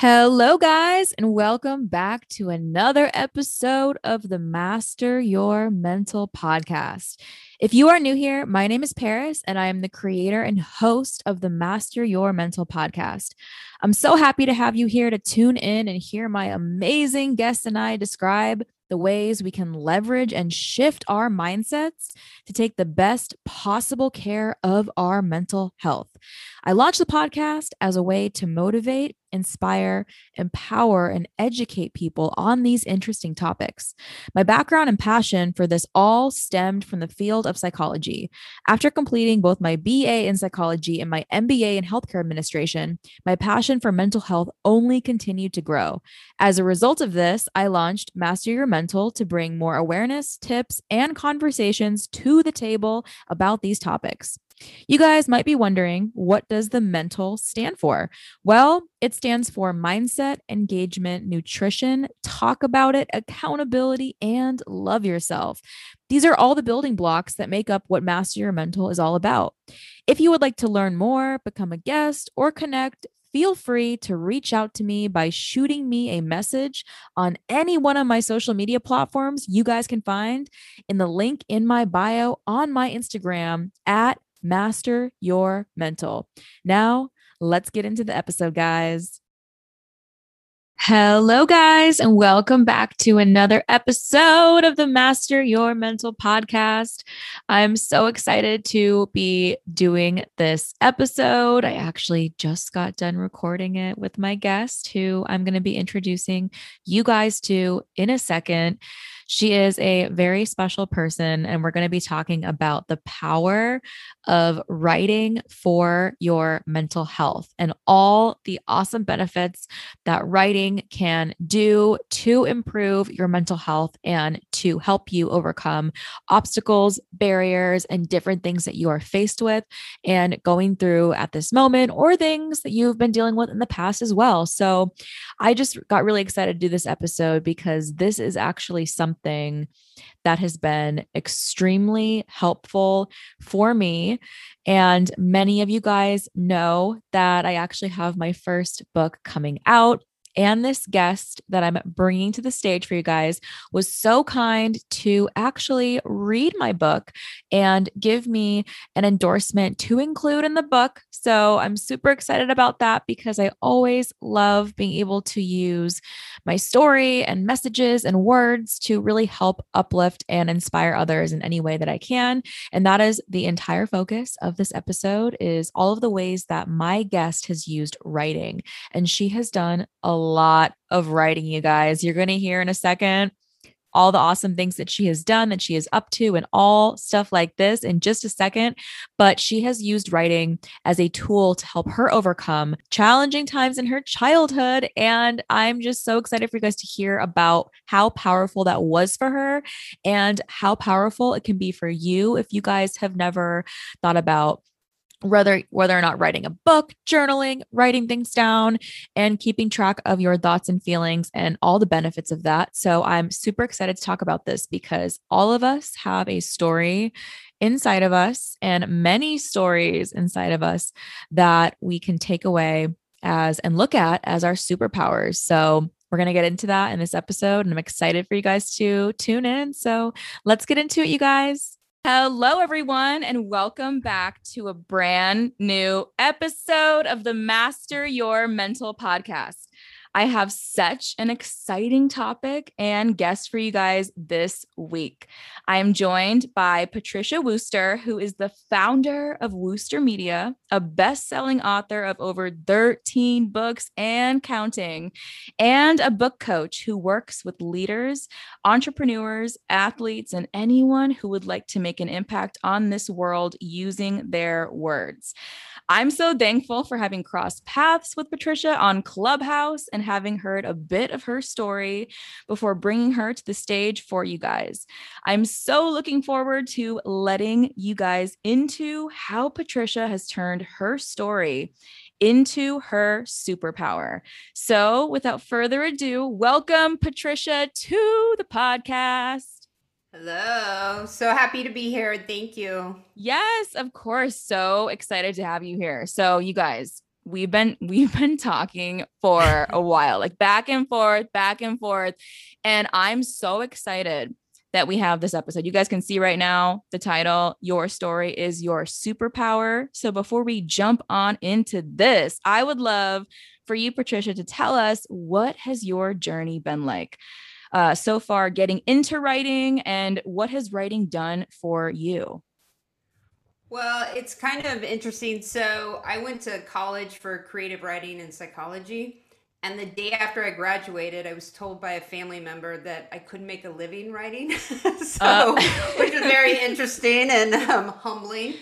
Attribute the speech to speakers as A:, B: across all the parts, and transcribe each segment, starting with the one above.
A: Hello, guys, and welcome back to another episode of the Master Your Mental podcast. If you are new here, my name is Paris, and I am the creator and host of the Master Your Mental podcast. I'm so happy to have you here to tune in and hear my amazing guests and I describe the ways we can leverage and shift our mindsets to take the best possible care of our mental health. I launched the podcast as a way to motivate, inspire, empower, and educate people on these interesting topics. My background and passion for this all stemmed from the field of psychology. After completing both my BA in psychology and my MBA in healthcare administration, my passion for mental health only continued to grow. As a result of this, I launched Master Your Mental to bring more awareness, tips, and conversations to the table about these topics. You guys might be wondering, what does the mental stand for? Well, it stands for mindset, engagement, nutrition, talk about it, accountability, and love yourself. These are all the building blocks that make up what Master Your Mental is all about. If you would like to learn more, become a guest, or connect, feel free to reach out to me by shooting me a message on any one of my social media platforms you guys can find in the link in my bio on my Instagram at Master Your Mental. Now, let's get into the episode, guys. Hello, guys, and welcome back to another episode of the Master Your Mental podcast. I'm so excited to be doing this episode. I actually just got done recording it with my guest, who I'm going to be introducing you guys to in a second. She is a very special person, and we're going to be talking about the power of writing for your mental health and all the awesome benefits that writing can do to improve your mental health and to help you overcome obstacles, barriers, and different things that you are faced with and going through at this moment, or things that you've been dealing with in the past as well. So, I just got really excited to do this episode because this is actually something that has been extremely helpful for me. And many of you guys know that I actually have my first book coming out and this guest that I'm bringing to the stage for you guys was so kind to actually read my book and give me an endorsement to include in the book. So I'm super excited about that because I always love being able to use my story and messages and words to really help uplift and inspire others in any way that I can. And that is the entire focus of this episode is all of the ways that my guest has used writing. And she has done a lot of writing, you guys. You're going to hear in a second all the awesome things that she has done, that she is up to, and all stuff like this in just a second. But she has used writing as a tool to help her overcome challenging times in her childhood. And I'm just so excited for you guys to hear about how powerful that was for her and how powerful it can be for you if you guys have never thought about whether whether or not writing a book journaling writing things down and keeping track of your thoughts and feelings and all the benefits of that. So i'm super excited to talk about this because all of us have a story inside of us and many stories inside of us that we can take away as and look at as our superpowers. So we're going to get into that in this episode and i'm excited for you guys to tune in. So let's get into it you guys Hello, everyone, and welcome back to a brand new episode of the Master Your Mental podcast. I have such an exciting topic and guest for you guys this week. I am joined by Patricia Wooster, who is the founder of Wooster Media, a best selling author of over 13 books and counting, and a book coach who works with leaders, entrepreneurs, athletes, and anyone who would like to make an impact on this world using their words. I'm so thankful for having crossed paths with Patricia on Clubhouse and having heard a bit of her story before bringing her to the stage for you guys. I'm so looking forward to letting you guys into how Patricia has turned her story into her superpower. So, without further ado, welcome Patricia to the podcast.
B: Hello. So happy to be here. Thank you.
A: Yes, of course. So excited to have you here. So, you guys, we've been we've been talking for a while, like back and forth, back and forth. And I'm so excited that we have this episode. You guys can see right now the title, Your Story is Your Superpower. So before we jump on into this, I would love for you, Patricia, to tell us what has your journey been like uh, so far getting into writing and what has writing done for you?
B: Well, it's kind of interesting. So I went to college for creative writing and psychology. And the day after I graduated, I was told by a family member that I couldn't make a living writing. so, uh. which is very interesting and um, humbling.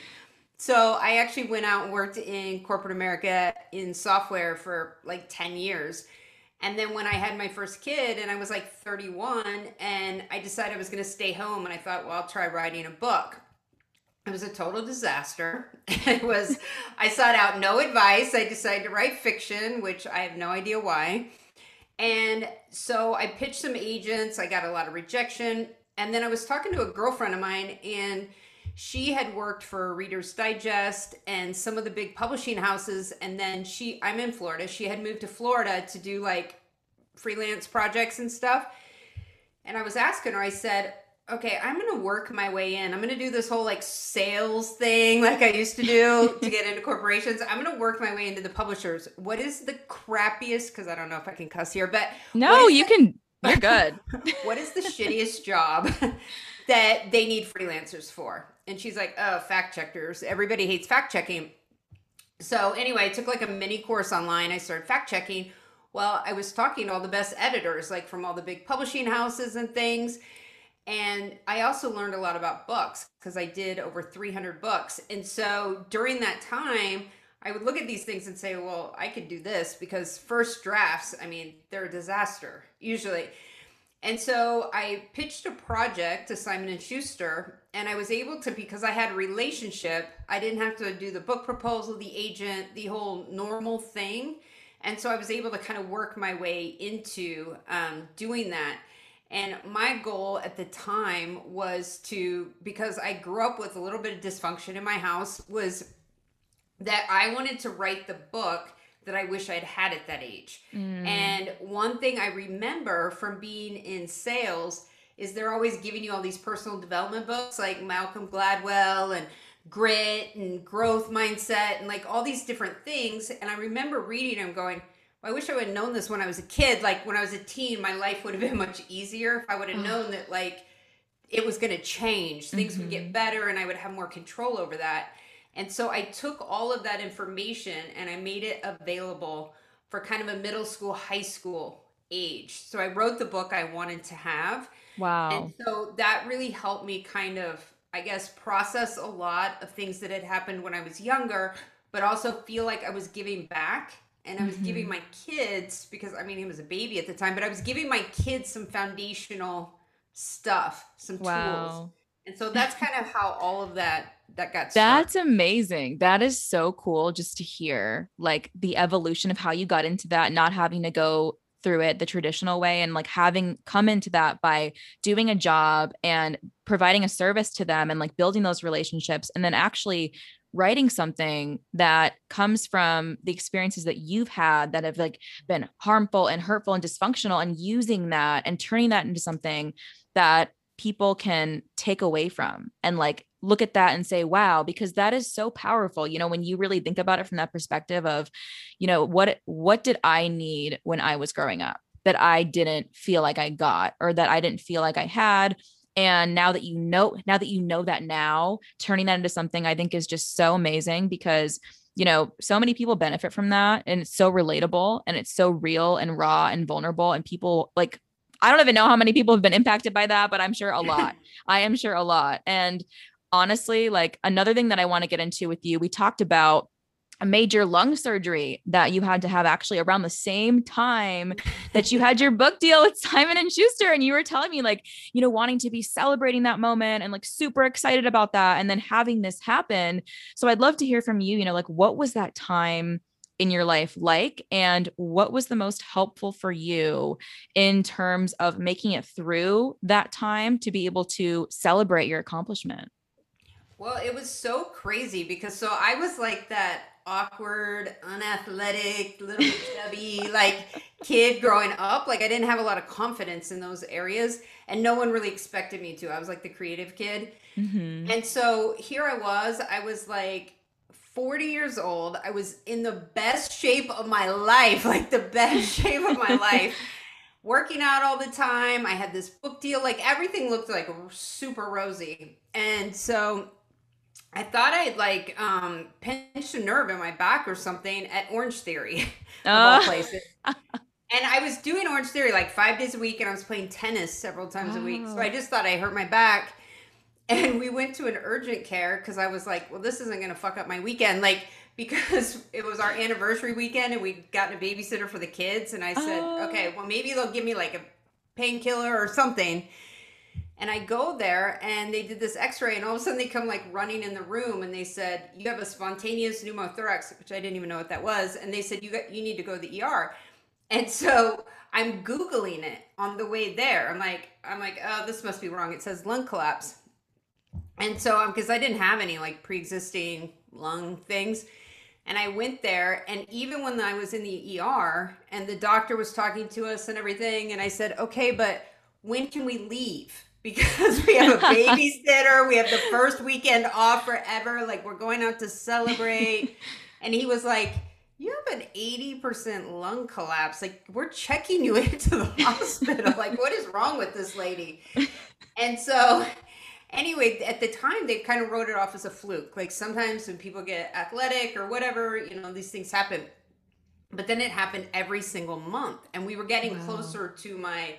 B: So, I actually went out and worked in corporate America in software for like 10 years. And then when I had my first kid and I was like 31 and I decided I was going to stay home and I thought, well, I'll try writing a book. It was a total disaster. It was, I sought out no advice. I decided to write fiction, which I have no idea why. And so I pitched some agents. I got a lot of rejection. And then I was talking to a girlfriend of mine, and she had worked for Reader's Digest and some of the big publishing houses. And then she, I'm in Florida. She had moved to Florida to do like freelance projects and stuff. And I was asking her, I said, okay, I'm gonna work my way in. I'm gonna do this whole like sales thing like I used to do to get into corporations. I'm gonna work my way into the publishers. What is the crappiest? Because I don't know if I can cuss here, but
A: no, you the, can. You're good.
B: what is the shittiest job that they need freelancers for? And she's like, oh, fact checkers. Everybody hates fact checking. So anyway, I took like a mini course online. I started fact checking. Well, I was talking to all the best editors, like from all the big publishing houses and things and I also learned a lot about books because I did over 300 books. And so during that time, I would look at these things and say, well, I could do this because first drafts, I mean, they're a disaster usually. And so I pitched a project to Simon and Schuster and I was able to because I had a relationship, I didn't have to do the book proposal, the agent, the whole normal thing. And so I was able to kind of work my way into um, doing that. And my goal at the time was to, because I grew up with a little bit of dysfunction in my house, was that I wanted to write the book that I wish I'd had at that age. Mm. And one thing I remember from being in sales is they're always giving you all these personal development books like Malcolm Gladwell and grit and growth mindset and like all these different things. And I remember reading them going, I wish I would have known this when I was a kid. Like when I was a teen, my life would have been much easier if I would have known that like it was going to change. Things mm-hmm. would get mm-hmm. better and I would have more control over that. And so I took all of that information and I made it available for kind of a middle school, high school age. So I wrote the book I wanted to have.
A: Wow.
B: And so that really helped me kind of, I guess, process a lot of things that had happened when I was younger, but also feel like I was giving back and I was mm-hmm. giving my kids because I mean he was a baby at the time, but I was giving my kids some foundational stuff, some wow. tools. And so that's kind of how all of that that got
A: started. That's amazing. That is so cool just to hear like the evolution of how you got into that, not having to go through it the traditional way and like having come into that by doing a job and providing a service to them and like building those relationships and then actually writing something that comes from the experiences that you've had that have like been harmful and hurtful and dysfunctional and using that and turning that into something that people can take away from and like look at that and say wow because that is so powerful you know when you really think about it from that perspective of you know what what did i need when i was growing up that i didn't feel like i got or that i didn't feel like i had and now that you know now that you know that now turning that into something i think is just so amazing because you know so many people benefit from that and it's so relatable and it's so real and raw and vulnerable and people like i don't even know how many people have been impacted by that but i'm sure a lot. I am sure a lot. And honestly like another thing that i want to get into with you we talked about major lung surgery that you had to have actually around the same time that you had your book deal with Simon and Schuster. And you were telling me like you know wanting to be celebrating that moment and like super excited about that and then having this happen. So I'd love to hear from you you know like what was that time in your life like? And what was the most helpful for you in terms of making it through that time to be able to celebrate your accomplishment?
B: Well it was so crazy because so I was like that awkward, unathletic, little chubby, like kid growing up. Like I didn't have a lot of confidence in those areas, and no one really expected me to. I was like the creative kid. Mm-hmm. And so here I was, I was like 40 years old. I was in the best shape of my life, like the best shape of my life. Working out all the time. I had this book deal. Like everything looked like super rosy. And so I thought I'd like um pinched a nerve in my back or something at Orange Theory of all oh. places. and I was doing Orange Theory like five days a week and I was playing tennis several times oh. a week. So I just thought I hurt my back. And we went to an urgent care because I was like, well, this isn't gonna fuck up my weekend. Like because it was our anniversary weekend and we'd gotten a babysitter for the kids. And I said, oh. okay, well maybe they'll give me like a painkiller or something. And I go there and they did this x ray, and all of a sudden they come like running in the room and they said, You have a spontaneous pneumothorax, which I didn't even know what that was. And they said, You, got, you need to go to the ER. And so I'm Googling it on the way there. I'm like, I'm like, oh, this must be wrong. It says lung collapse. And so um, because I didn't have any like pre-existing lung things. And I went there, and even when I was in the ER and the doctor was talking to us and everything, and I said, okay, but when can we leave? Because we have a babysitter. we have the first weekend off forever. Like we're going out to celebrate. and he was like, You have an 80% lung collapse. Like we're checking you into the hospital. like, what is wrong with this lady? And so anyway, at the time they kind of wrote it off as a fluke. Like sometimes when people get athletic or whatever, you know, these things happen. But then it happened every single month. And we were getting wow. closer to my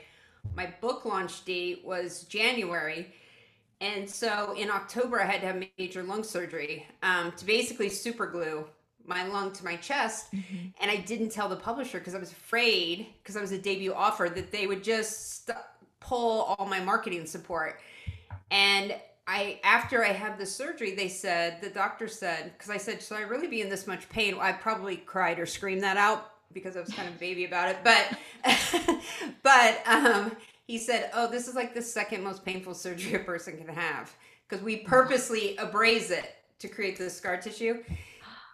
B: my book launch date was January. And so in October, I had to have major lung surgery um, to basically super glue my lung to my chest. Mm-hmm. And I didn't tell the publisher because I was afraid, because I was a debut offer, that they would just st- pull all my marketing support. And I, after I had the surgery, they said, the doctor said, because I said, should I really be in this much pain? I probably cried or screamed that out because I was kind of baby about it. But but um, he said, "Oh, this is like the second most painful surgery a person can have because we purposely abrase it to create the scar tissue."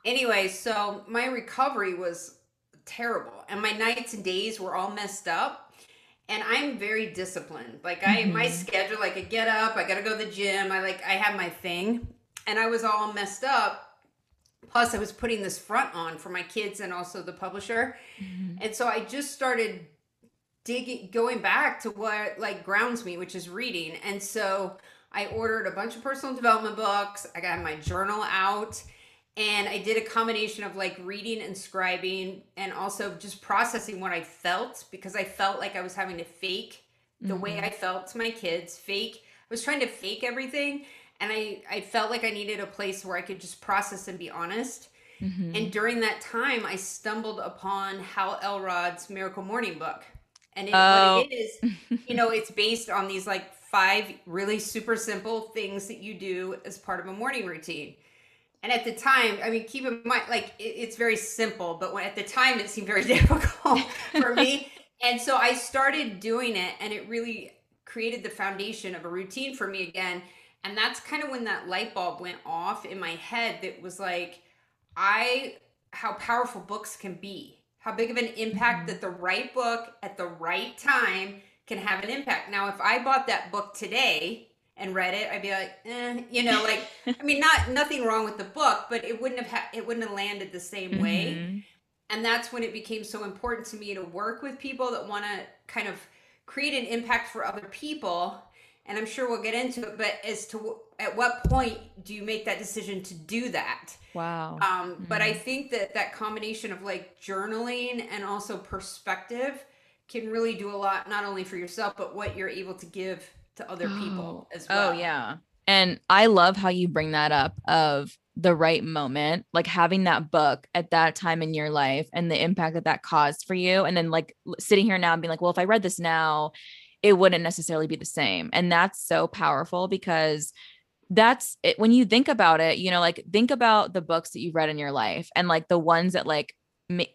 B: Anyway, so my recovery was terrible, and my nights and days were all messed up. And I'm very disciplined. Like I, mm-hmm. my schedule, like I get up, I gotta go to the gym. I like, I have my thing, and I was all messed up plus i was putting this front on for my kids and also the publisher. Mm-hmm. and so i just started digging going back to what like grounds me which is reading. And so i ordered a bunch of personal development books. I got my journal out. And i did a combination of like reading and scribing and also just processing what i felt because i felt like i was having to fake the mm-hmm. way i felt to my kids fake i was trying to fake everything and I, I felt like I needed a place where I could just process and be honest. Mm-hmm. And during that time, I stumbled upon Hal Elrod's Miracle Morning book. And it, oh. what it is, you know, it's based on these like five really super simple things that you do as part of a morning routine. And at the time, I mean, keep in mind, like it, it's very simple, but when, at the time it seemed very difficult for me. and so I started doing it, and it really created the foundation of a routine for me again and that's kind of when that light bulb went off in my head that was like, I, how powerful books can be, how big of an impact mm-hmm. that the right book at the right time can have an impact. Now, if I bought that book today, and read it, I'd be like, eh, you know, like I mean, not nothing wrong with the book, but it wouldn't have ha- it wouldn't have landed the same way. Mm-hmm. And that's when it became so important to me to work with people that want to kind of create an impact for other people and I'm sure we'll get into it, but as to at what point do you make that decision to do that?
A: Wow.
B: Um, mm-hmm. But I think that that combination of like journaling and also perspective can really do a lot, not only for yourself, but what you're able to give to other people as oh, well.
A: Oh, yeah. And I love how you bring that up of the right moment, like having that book at that time in your life and the impact that that caused for you. And then like sitting here now and being like, well, if I read this now, it wouldn't necessarily be the same. And that's so powerful because that's it. When you think about it, you know, like think about the books that you've read in your life and like the ones that like,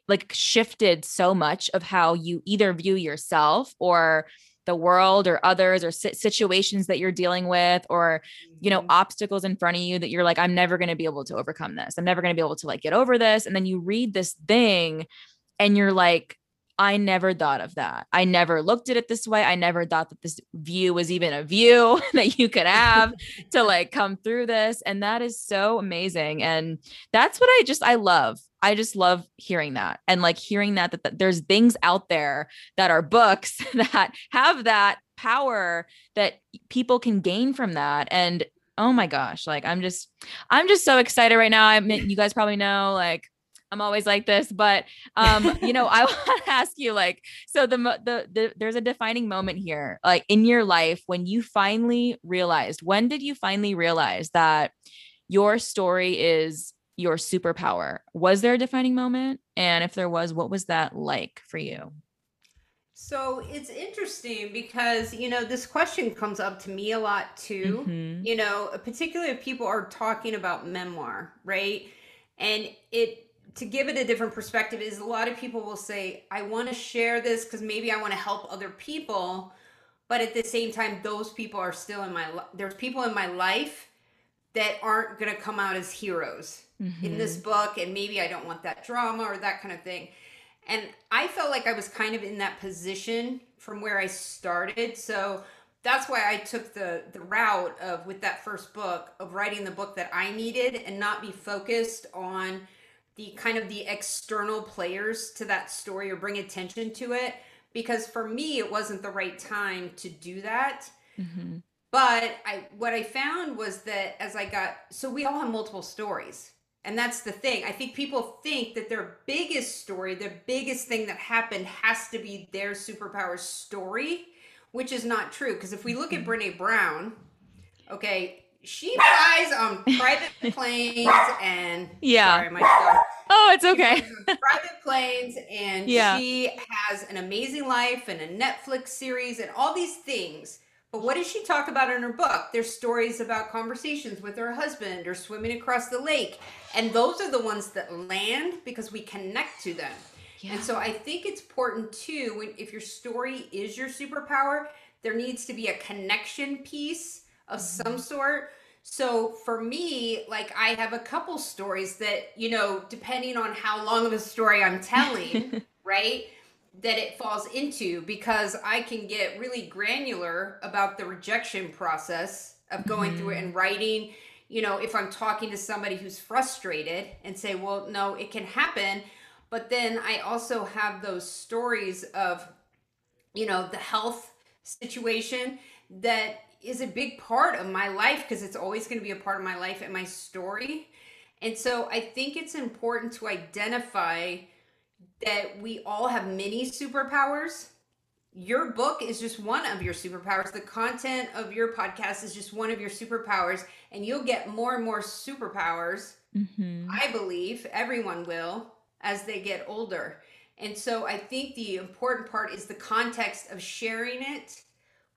A: like shifted so much of how you either view yourself or the world or others or situations that you're dealing with or you know
B: Mhm.
A: obstacles in front of you that you're like i'm never going to be able to overcome this i'm never going to be able to like get over this and then you read this thing and you're like I never thought of that. I never looked at it this way. I never thought that this view was even a view that you could have to like come through this. And that is so amazing. And that's what I just, I love. I just love hearing that and like hearing that, that, that there's things out there that are books that have that power that people can gain from that. And oh my gosh, like I'm just, I'm just so excited right now. I mean, you guys probably know, like, I'm always like this, but um, you know, I want to ask you like, so the, the the there's a defining moment here, like in your life when you finally realized. When did you finally realize that your story is your superpower? Was there a defining moment? And if there was, what was that like for you?
B: So it's interesting because, you know, this question comes up to me a lot too.
A: Mhm.
B: You know, particularly if people are talking about memoir, right? And it, to give it a different perspective, is a lot of people will say, I want to share this because maybe I want to help other people. But at the same time, those people are still in my life. There's people in my life that aren't going to come out as heroes in this mm-hmm. book and maybe I don't want that drama or that kind of thing. And I felt like I was kind of in that position from where I started. So that's why I took the the route of with that first book of writing the book that I needed and not be focused on the kind of the external players to that story or bring attention to it because for me it wasn't the right time to do that
A: Mhm.
B: but I what I found was that as I got so we all have multiple stories. And that's the thing. I think people think that their biggest story, their biggest thing that happened has to be their superpower story, which is not true. Because if we look at Brene Brown, okay, she flies on um, private planes and
A: Yeah.
B: sorry, my dog
A: Oh, it's okay.
B: on um, private planes and
A: Yeah.
B: she has an amazing life and a Netflix series and all these things. But what does she talk about in her book? There's stories about conversations with her husband or swimming across the lake. And those are the ones that land because we connect to them.
A: Yeah.
B: And so I think it's important too when if your story is your superpower, there needs to be a connection piece of mm-hmm. some sort. So for me, like I have a couple stories that, you know, depending on how long of a story I'm telling, right? That it falls into because I can get really granular about the rejection process of going through it mm-hmm. and writing. You know, if I'm talking to somebody who's frustrated and say, well, no, it can happen. But then I also have those stories of, you know, the health situation that is a big part of my life because it's always going to be a part of my life and my story. And so I think it's important to identify that we all have many superpowers. Your book is just one of your superpowers. The content of your podcast is just one of your superpowers. And you'll get more and more superpowers
A: Mhm.
B: I believe everyone will as they get older. And so I think the important part is the context of sharing it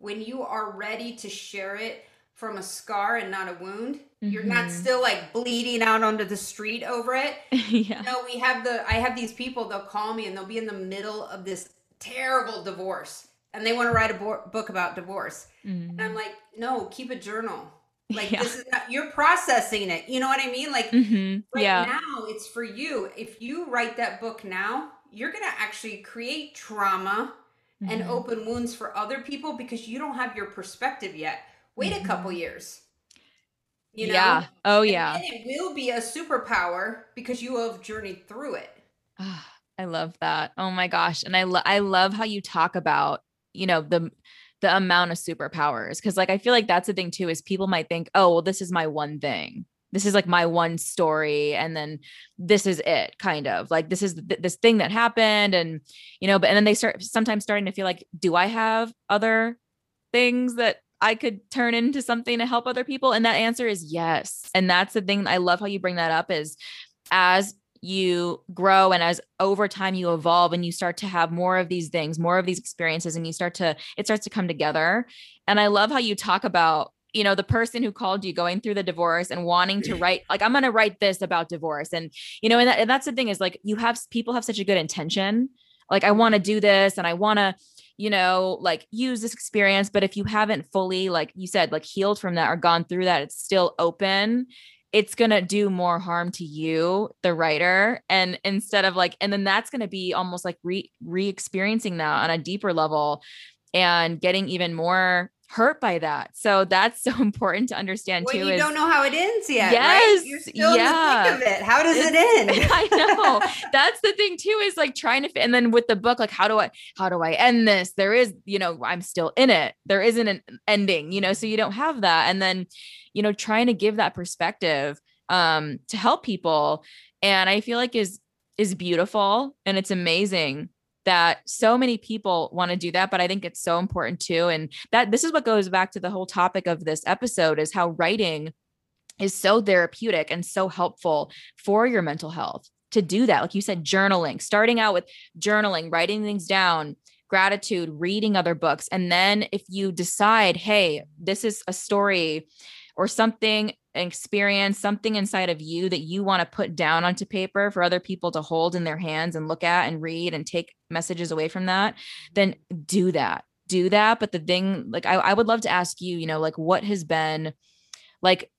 B: when you are ready to share it from a scar and not a wound. You're not
A: Mhm.
B: still like bleeding out onto the street over it.
A: yeah.
B: No, we have the I have these people they'll call me and they'll be in the middle of this terrible divorce and they want to write a bo- book about divorce.
A: Mm.
B: And I'm like, "No, keep a journal." Like
A: Yeah.
B: this is not you're processing it. You know what I mean? Like
A: Mhm.
B: right
A: Yeah.
B: now it's for you if you write that book now you're going to actually create trauma and
A: Mhm.
B: open wounds for other people because you don't have your perspective yet wait a couple years you know
A: Mm-hmm. yeah. Oh, yeah.
B: then it will be a superpower because you have journeyed through it
A: Ah, I love that. Oh my gosh. And I lo- I love how you talk about, you know, the the amount of superpowers cuz like I feel like that's the thing too is people might think, "Oh, well this is my one thing. This is like my one story and then this is it kind of. Like this is th- this thing that happened and you know, but and then they start sometimes starting to feel like, "Do I have other things that I could turn into something to help other people?" And that answer is yes. And that's the thing I love how you bring that up is as you grow and as over time you evolve and you start to have more of these things, more of these experiences, and you start to, it starts to come together. And I love how you talk about, you know, the person who called you going through the divorce and wanting to mm. write, like, I'm going to write this about divorce. And, you know, and, that, and that's the thing is like, you have people have such a good intention. Like, I want to do this and I want to, you know, like use this experience. But if you haven't fully, like you said, like healed from that or gone through that, it's still open. It's going to do more harm to you, the writer. And instead of like, and then that's going to be almost like re re experiencing that on a deeper level and getting even more hurt by that. So that's so important to understand
B: well,
A: too.
B: You
A: is,
B: don't know how it ends yet.
A: Yes.
B: Right? You're still
A: yeah.
B: in the thick of it. How does it end?
A: I know. That's the thing too, is like trying to and then with the book, like how do I how do I end this? There is, you know, I'm still in it. There isn't an ending, you know, so you don't have that. And then, you know, trying to give that perspective um to help people. And I feel like is is beautiful and it's amazing that so many people want to do that but i think it's so important too and that this is what goes back to the whole topic of this episode is how writing is so therapeutic and so helpful for your mental health to do that. Like you said journaling starting out with journaling writing things down gratitude reading other books and then if you decide hey this is a story or something experience, something inside of you that you want to put down onto paper for other people to hold in their hands and look at and read and take messages away from that, then do that. Do that. But the thing, like, I, I would love to ask you, you know, like, what has been like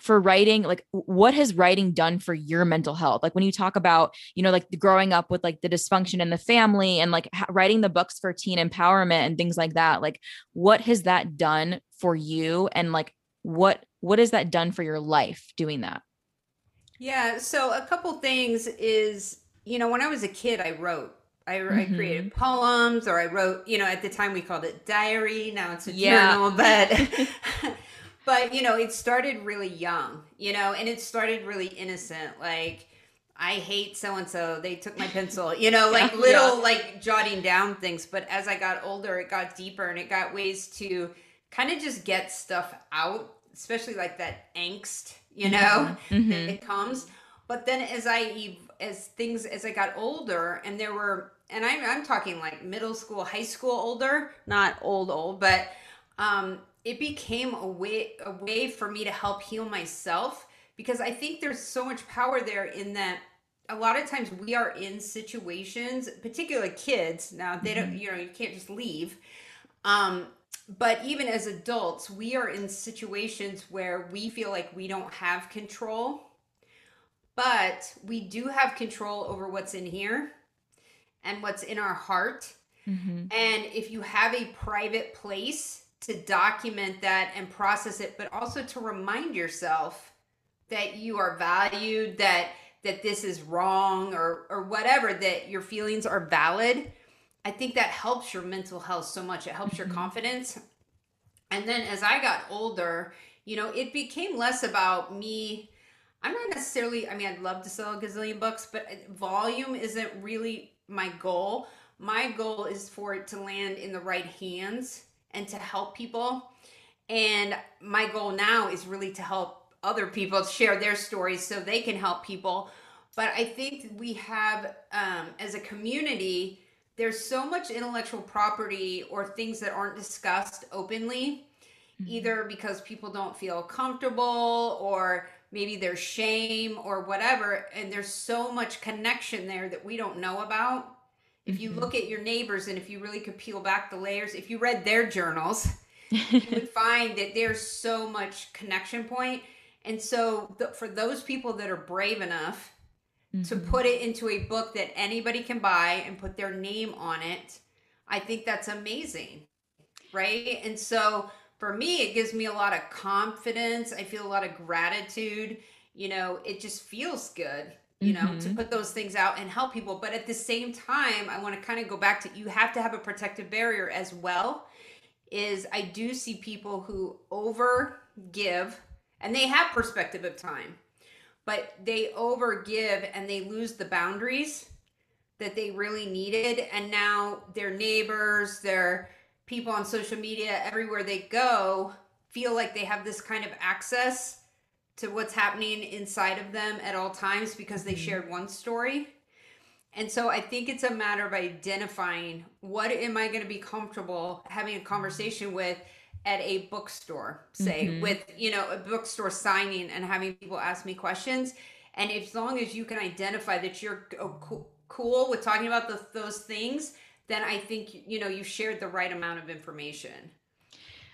A: for writing like what has writing done for your mental health like when you talk about you know like growing up with like the dysfunction in the family and like writing the books for teen empowerment and things like that like what has that done for you and like what what has that done for your life doing that
B: yeah so a couple things is you know when i was a kid i wrote I, mm-hmm. I, created poems or I wrote, you know, at the time we called it diary. Now it's a yeah. journal, but, but, you know, it started really young, you know, and it started really innocent. Like, I hate so and so. They took my pencil, you know, like little, yeah. like jotting down things. But as I got older, it got deeper and it got ways to kind of just get stuff out especially like that angst, you know, mm-hmm. it comes. But then as I as things as I got older, and there were, and I'm I'm talking like middle school, high school, older, not old old, but um, it became a way a way for me to help heal myself because I think there's so much power there in that a lot of times we are in situations, particularly kids. Now they don't, mm-hmm. you know, you can't just leave. Um, but even as adults, we are in situations where we feel like we don't have control, but we do have control over what's in here and what's in our heart. Mm-hmm. And if you have a private place to document that and process it, but also to remind yourself that you are valued, that that this is wrong or or whatever, that your feelings are valid I think that helps your mental health so much. It helps your mm-hmm. confidence. And then as I got older, you know, it became less about me. I'm not necessarily, I mean, I'd love to sell a gazillion books, but volume isn't really my goal. My goal is for it to land in the right hands and to help people. And my goal now is really to help other people share their stories so they can help people. But I think we have, um, as a community, there's so much intellectual property or things that aren't discussed openly mm-hmm. either because people don't feel comfortable or maybe there's shame or whatever and there's so much connection there that we don't know about if you mm-hmm. look at your neighbors and if you really could peel back the layers if you read their journals you would find that there's so much connection point and so the, for those people that are brave enough mm-hmm. to put it into a book that anybody can buy and put their name on it, I think that's amazing. Right. And so for me, it gives me a lot of confidence. I feel a lot of gratitude. You know, it just feels good, you know, mm-hmm. to put those things out and help people. But at the same time, I want to kind of go back to you have to have a protective barrier as well. Is I do see people who over give and they have perspective of time but they overgive and they lose the boundaries that they really needed and now their neighbors their people on social media everywhere they go feel like they have this kind of access to what's happening inside of them at all times because they mm-hmm. shared one story and so i think it's a matter of identifying what am i going to be comfortable having a conversation with at a bookstore, say, mm-hmm. with, you know, a bookstore signing and having people ask me questions. And as long as you can identify that you're cool with talking about the, those things, then I think you know you shared the right amount of information.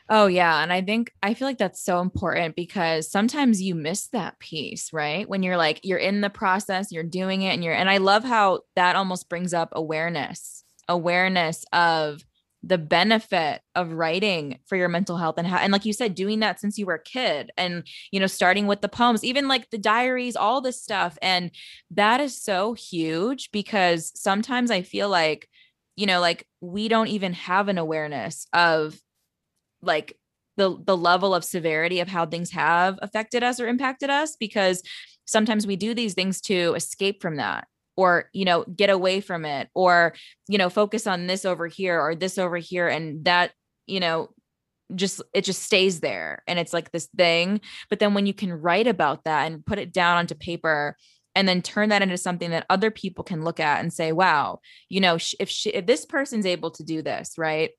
A: Oh yeah, and I think I feel like that's so important because sometimes you miss that piece, right? When you're like you're in the process, you're doing it and you're and I love how that almost brings up awareness. Awareness of the benefit of writing for your mental health and how and like you said doing that since you were a kid and you know starting with the poems even like the diaries all this stuff. And that is so huge because sometimes i feel like you know like we don't even have an awareness of like the the level of severity of how things have affected us or impacted us because sometimes we do these things to escape from that or you know get away from it or you know focus on this over here or this over here and that you know just it just stays there and it's like this thing. But then when you can write about that and put it down onto paper and then turn that into something that other people can look at and say wow you know if she, if this person's able to do this right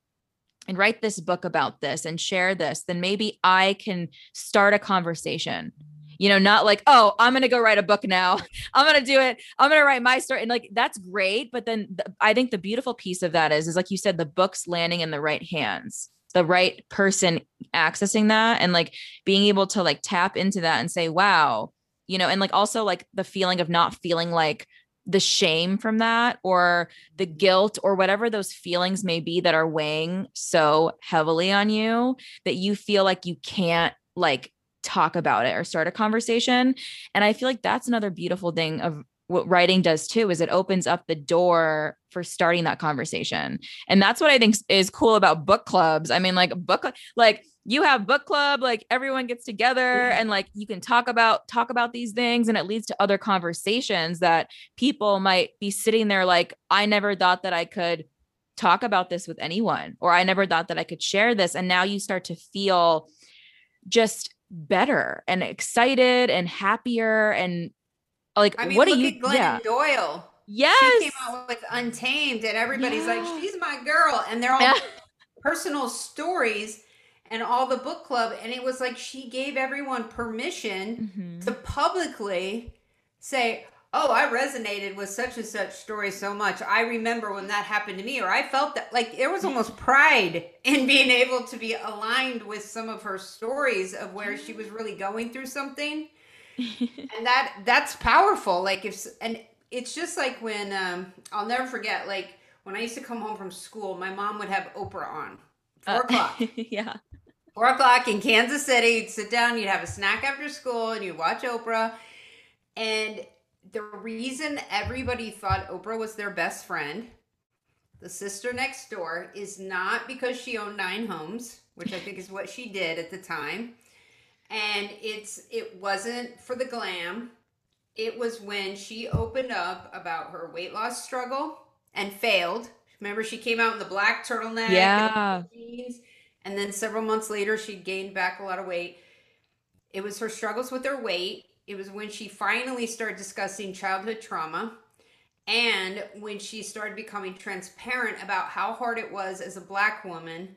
A: and write this book about this and share this then maybe i can start a conversation you know, not like, oh, I'm going to go write a book now. I'm going to do it. I'm going to write my story. And like, that's great. But then the, I think the beautiful piece of that is, is like you said, the book's landing in the right hands, the right person accessing that and like being able to like tap into that and say, wow, you know, and like also like the feeling of not feeling like, the shame from that or the guilt or whatever those feelings may be that are weighing so heavily on you that you feel like you can't like talk about it or start a conversation. And I feel like that's another beautiful thing of what writing does too is it opens up the door for starting that conversation. And that's what I think is cool about book clubs. I mean like book like you have book club like everyone gets together and like you can talk about talk about these things and it leads to other conversations that people might be sitting there like I never thought that I could talk about this with anyone or I never thought that I could share this and now you start to feel just better and excited and happier and like
B: I mean,
A: what
B: do
A: you
B: Glennon
A: yeah.
B: Doyle?
A: Yes.
B: She came out with Untamed and everybody's
A: yeah.
B: like, she's my girl. And they're all yeah. personal stories and all the book club. And it was like she gave everyone permission mm-hmm. to publicly say, oh, I resonated with such and such story so much. I remember when that happened to me, or I felt that like there was almost pride in being able to be aligned with some of her stories of where she was really going through something. and that that's powerful. Like if and it's just like when um I'll never forget, like when I used to come home from school, my mom would have Oprah on. Four uh, o'clock.
A: yeah.
B: Four o'clock in Kansas City, you'd sit down, you'd have a snack after school, and you'd watch Oprah. And the reason everybody thought Oprah was their best friend, the sister next door, is not because she owned nine homes, which I think is what she did at the time. And it's it wasn't for the glam. It was when she opened up about her weight loss struggle and failed. Remember, she came out in the black turtleneck,
A: yeah,
B: and jeans, and then several months later, she gained back a lot of weight. It was her struggles with her weight it was when she finally started discussing childhood trauma and when she started becoming transparent about how hard it was as a black woman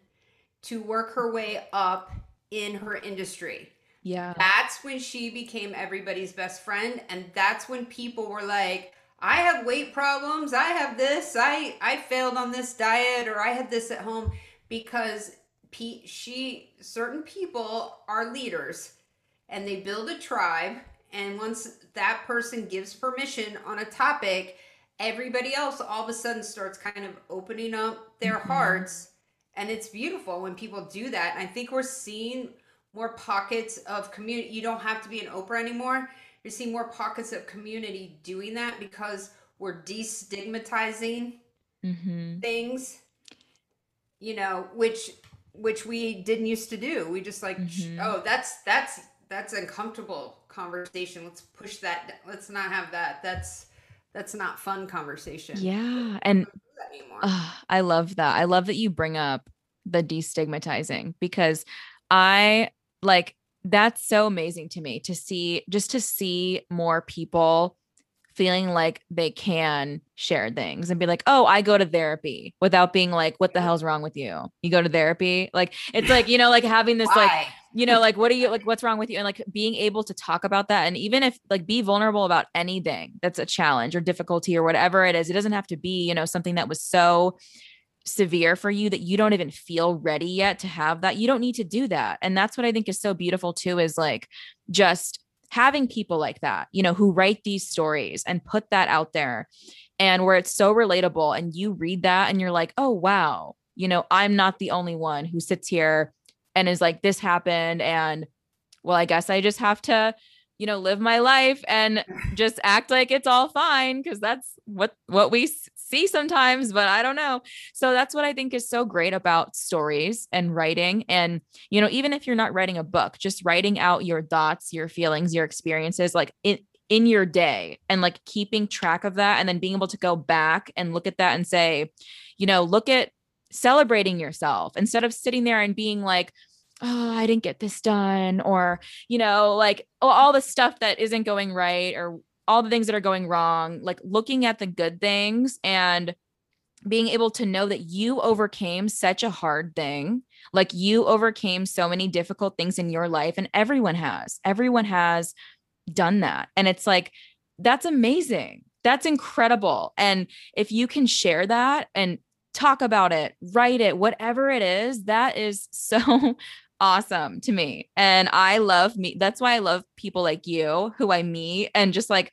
B: to work her way up in her industry.
A: Yeah.
B: That's when she became everybody's best friend and that's when people were like I have weight problems. I have this. I I failed on this diet or I had this at home because she certain people are leaders and they build a tribe and once that person gives permission on a topic, everybody else all of a sudden starts kind of opening up their mm-hmm. hearts. And it's beautiful when people do that. I think we're seeing more pockets of community. You don't have to be an Oprah anymore. You're seeing more pockets of community doing that because we're destigmatizing mm-hmm. things, you know, which which we didn't used to do. We just like, mm-hmm. oh, that's that's that's uncomfortable conversation. Let's push that. Let's not have that. That's that's not fun conversation.
A: Yeah, and uh, I love that. I love that you bring up the destigmatizing because I like that's so amazing to me to see just to see more people feeling like they can share things and be like, oh, I go to therapy without being like, what the hell's wrong with you? You go to therapy? Like, it's like, you know, like having this, Why? like, you know, like, what are you like, what's wrong with you? And like being able to talk about that. And even if like be vulnerable about anything that's a challenge or difficulty or whatever it is, it doesn't have to be, you know, something that was so severe for you that you don't even feel ready yet to have that. You don't need to do that. And that's what I think is so beautiful too, is like just having people like that, you know, who write these stories and put that out there and where it's so relatable and you read that and you're like, oh, wow, you know, I'm not the only one who sits here and is like, this happened. And well, I guess I just have to, you know, live my life and just act like it's all fine because that's what what we see sometimes, but I don't know. So that's what I think is so great about stories and writing. And, you know, even if you're not writing a book, just writing out your thoughts, your feelings, your experiences, like in in your day and like keeping track of that and then being able to go back and look at that and say, you know, look at celebrating yourself instead of sitting there and being like, oh, I didn't get this done, or, you know, like all the stuff that isn't going right, or all the things that are going wrong, like looking at the good things and being able to know that you overcame such a hard thing. Like you overcame so many difficult things in your life, and everyone has. Everyone has done that. And it's like, that's amazing. That's incredible. And if you can share that and talk about it, write it, whatever it is, that is so awesome to me. And I love me. That's why I love people like you who I meet and just like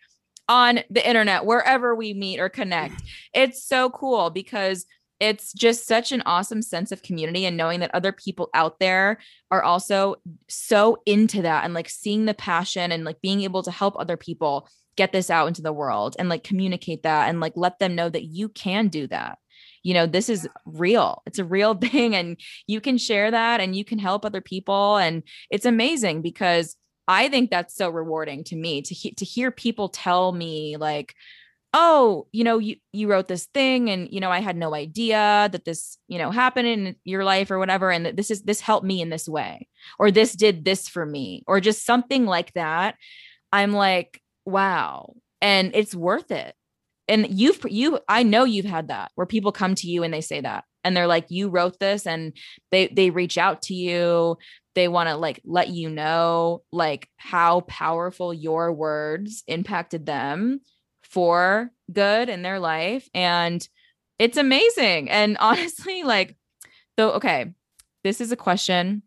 A: on the internet, wherever we meet or connect. It's so cool because it's just such an awesome sense of community and knowing that other people out there are also so into that and like seeing the passion and like being able to help other people get this out into the world and like communicate that and like let them know that you can do that. You know this is real. It's a real thing and you can share that and you can help other people and it's amazing because i think that's so rewarding to me to he- to hear people tell me like oh you know you you wrote this thing and you know i had no idea that this you know happened in your life or whatever and this is this helped me in this way or this did this for me or just something like that. I'm like wow and it's worth it. And you've you i know you've had that where people come to you and they say that and they're like you wrote this and they they reach out to you. They want to like let you know like how powerful your words impacted them for good in their life and it's amazing and honestly like so okay this is a question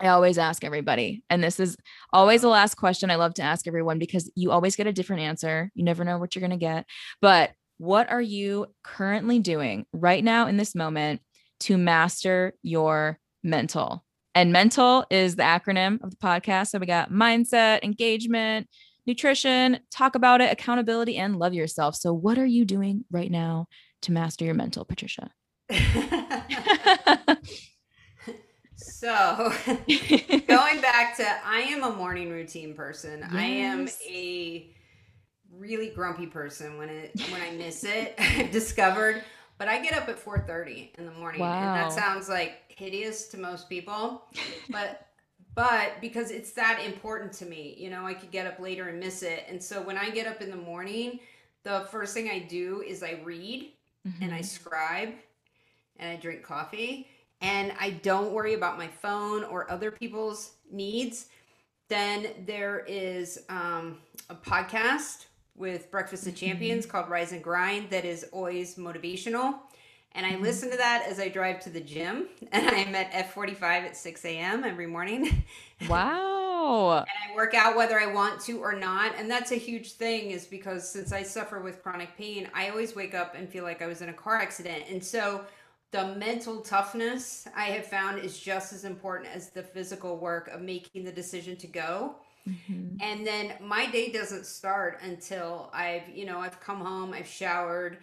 A: I always ask everybody. And this is always the last question I love to ask everyone because you always get a different answer. You never know what you're going to get. But what are you currently doing right now in this moment to master your mental? And mental is the acronym of the podcast. So we got mindset, engagement, nutrition, talk about it, accountability, and love yourself. So, what are you doing right now to master your mental, Patricia?
B: So, going back to I am a morning routine person. Yes. I am a really grumpy person when it when I miss it. I've discovered, but I get up at 4:30 in the morning wow. and that sounds like hideous to most people, but but because it's that important to me, you know, I could get up later and miss it. And so when I get up in the morning, the first thing I do is I read mm-hmm. and I mm-hmm. scribe and I drink coffee and I don't worry about my phone or other people's needs, then there is um, a podcast with Breakfast of Champions mm-hmm. called Rise and Grind that is always motivational. And I mm-hmm. listen to that as I drive to the gym. And I'm at F45 at 6 a.m. every morning.
A: Wow.
B: and I work out whether I want to or not. And that's a huge thing, is because since I suffer with chronic pain, I always wake up and feel like I was in a car accident. And so the mental toughness I have found is just as important as the physical work of making the decision to go. Mm-hmm. And then my day doesn't start until I've, you know, I've come home, I've showered.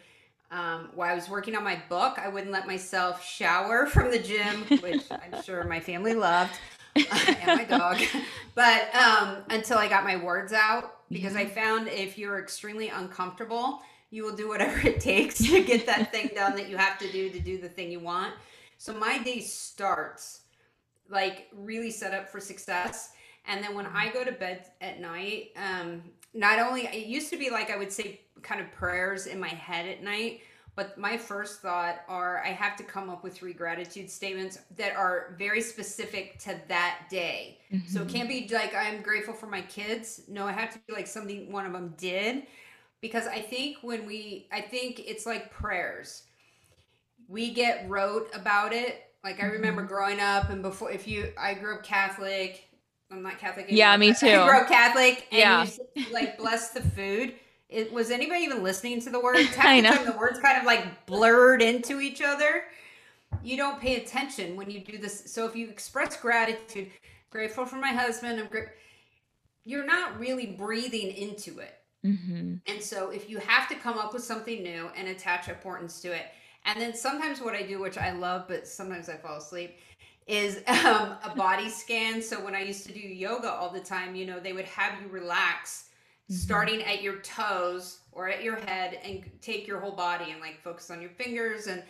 B: Um, while I was working on my book, I wouldn't let myself shower from the gym, which I'm sure my family loved, and my dog. But um, until I got my words out, because yeah. I found if you're extremely uncomfortable, you will do whatever it takes to get that thing done that you have to do to do the thing you want. So my day starts like really set up for success. And then when I go to bed at night, um, not only it used to be like I would say kind of prayers in my head at night, But my first thought are I have to come up with three gratitude statements that are very specific to that day. Mm-hmm. So it mm-hmm. can't be like I'm grateful for my kids. No, I have to be like something one of them did because I think when we I think it's like prayers. We get rote about it. Like I remember mm-hmm. growing up and before if you I grew up Catholic. I'm not Catholic
A: anymore, Yeah, me too.
B: I grew up Catholic and yeah. you like bless the food it, was anybody even listening to the words? I know. The, the words kind of like blurred into each other. You don't pay attention when you do this. So if you express gratitude, grateful for my husband, I'm great. You're not really breathing into it. Mm-hmm. And so if you have to come up with something new and attach importance to it, and then sometimes what I do, which I love, but sometimes I fall asleep, is um, a body scan. So when I used to do yoga all the time, you know, they would have you relax. Starting at your toes or at your head and take your whole body and like focus on your fingers. And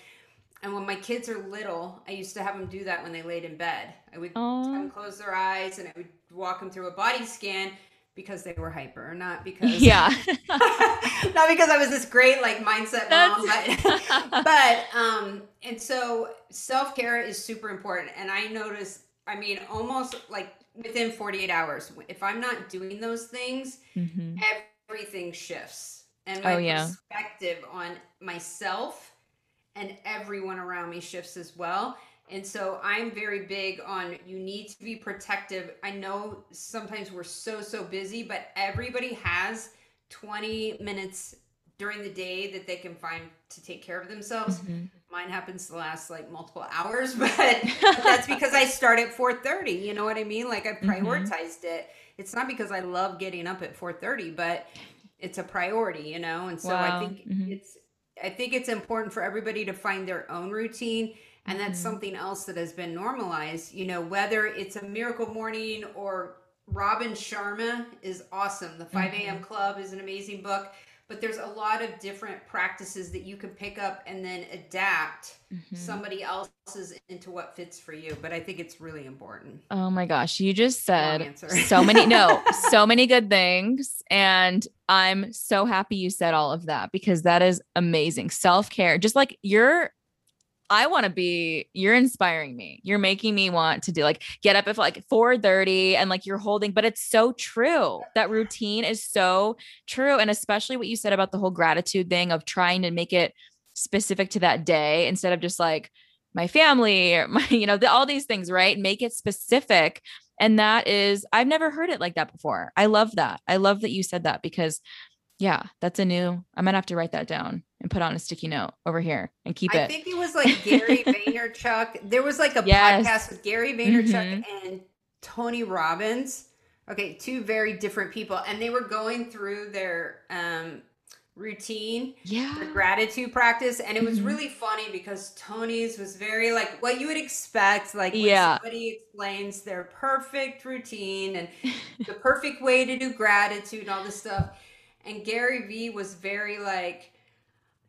B: and when my kids are little, I used to have them do that when they laid in bed. I would have them close their eyes and I would walk them through a body scan because they were hyper, not because
A: yeah,
B: not because I was this great like mindset mom, but but um, and so self care is super important, and I notice, I mean, almost like within 48 hours. If I'm not doing those things, mm-hmm. everything shifts. And my oh, yeah. perspective on myself and everyone around me shifts as well. And so I'm very big on you need to be protective. I know sometimes we're so, so busy, but everybody has 20 minutes during the day that they can find to take care of themselves. Mm-hmm. Mine happens to last like multiple hours, but, but that's because I start at 4:30. You know what I mean? Like I mm-hmm. prioritized mm-hmm. it. It's not because I love getting up at 4:30, but it's a priority, you know. And so wow. I think mm-hmm. it's I think it's important for everybody to find their own routine. And that's mm-hmm. something else that has been normalized, you know, whether it's a miracle morning or Robin Sharma is awesome. The 5 a.m. Mm-hmm. Club is an amazing book but there's a lot of different practices that you can pick up and then adapt mm-hmm. somebody else's into what fits for you but i think it's really important.
A: Oh my gosh you just said so many no so many good things and i'm so happy you said all of that because that is amazing. Self-care just like you're I want to be, you're inspiring me. You're making me want to do like get up at like 4 30 and like you're holding, but it's so true. That routine is so true. And especially what you said about the whole gratitude thing of trying to make it specific to that day instead of just like my family or my, you know, the, all these things, right? Make it specific. And that is, I've never heard it like that before. I love that. I love that you said that because yeah, that's a new, I might have to write that down and put on a sticky note over here and keep it.
B: I think it was like Gary Vaynerchuk. There was like a yes. podcast with Gary Vaynerchuk mm-hmm. and Tony Robbins. Okay, two very different people. And they were going through their um routine,
A: yeah,
B: their gratitude practice. And it was mm-hmm. really funny because Tony's was very like what you would expect, like when yeah. somebody explains their perfect routine and the perfect way to do gratitude and all this stuff. And Gary Vee was very like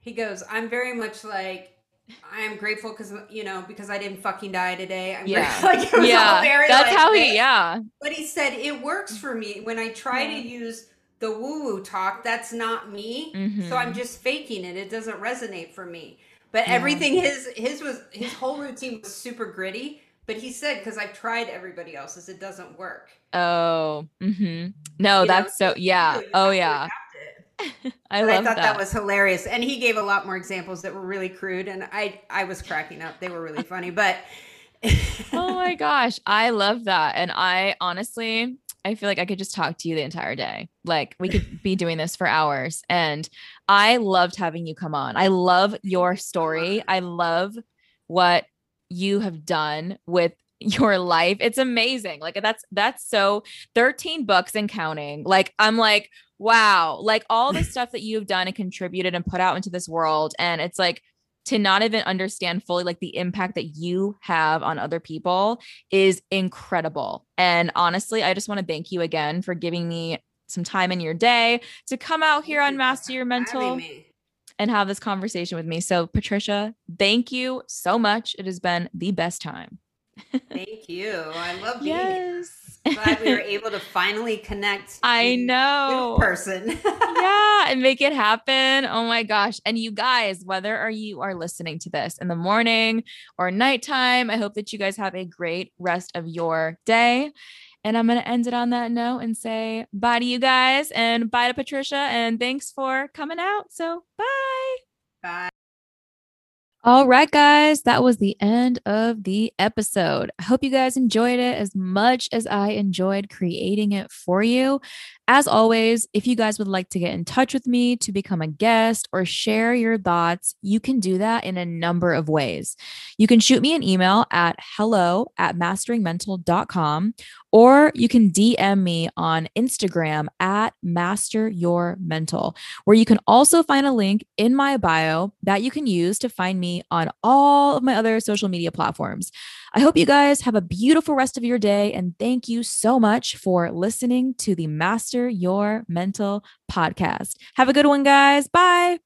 B: he goes, I'm very much like, I am grateful because you know because I didn't fucking die today. I'm
A: yeah, like, yeah. That's like how he, yeah.
B: But he said it works for me when I try yeah. to use the woo woo talk. That's not me, mm-hmm. so I'm mm-hmm. just faking it. It doesn't resonate for me. But yeah. everything his his was his whole routine was super gritty. But he said because I've tried everybody else's, it doesn't work.
A: Oh, mm-hmm. no, you that's know? so yeah. Oh yeah.
B: I love I thought that. that. was hilarious, and he gave a lot more examples that were really crude, and I I was cracking up. They were really funny, but
A: oh my gosh, I love that, and I honestly I feel like I could just talk to you the entire day. Like we could be doing this for hours, and I loved having you come on. I love your story. I love what you have done with your life. It's amazing. Like that's that's so 13 books and counting. Like I'm like, wow, like all the stuff that you've done and contributed and put out into this world and it's like to not even understand fully like the impact that you have on other people is incredible. And honestly, I just want to thank you again for giving me some time in your day to come out here on Master Your Mental and have this conversation with me. So, Patricia, thank you so much. It has been the best time.
B: Thank you. I love being yes. Here. Glad we were able to finally connect.
A: I know.
B: Person.
A: yeah, and make it happen. Oh my gosh. And you guys, whether or you are listening to this in the morning or nighttime, I hope that you guys have a great rest of your day. And I'm going to end it on that note and say bye to you guys and bye to Patricia. And thanks for coming out. So bye.
B: Bye.
A: All right, guys, that was the end of the episode. I hope you guys enjoyed it as much as I enjoyed creating it for you. As always, if you guys would like to get in touch with me to become a guest or share your thoughts, you can do that in a number of ways. You can shoot me an email at hello at masteringmental.com or you can DM me on Instagram at Master Your Mental, where you can also find a link in my bio that you can use to find me on all of my other social media platforms. I hope you guys have a beautiful rest of your day. And thank you so much for listening to the Master Your Mental podcast. Have a good one, guys. Bye.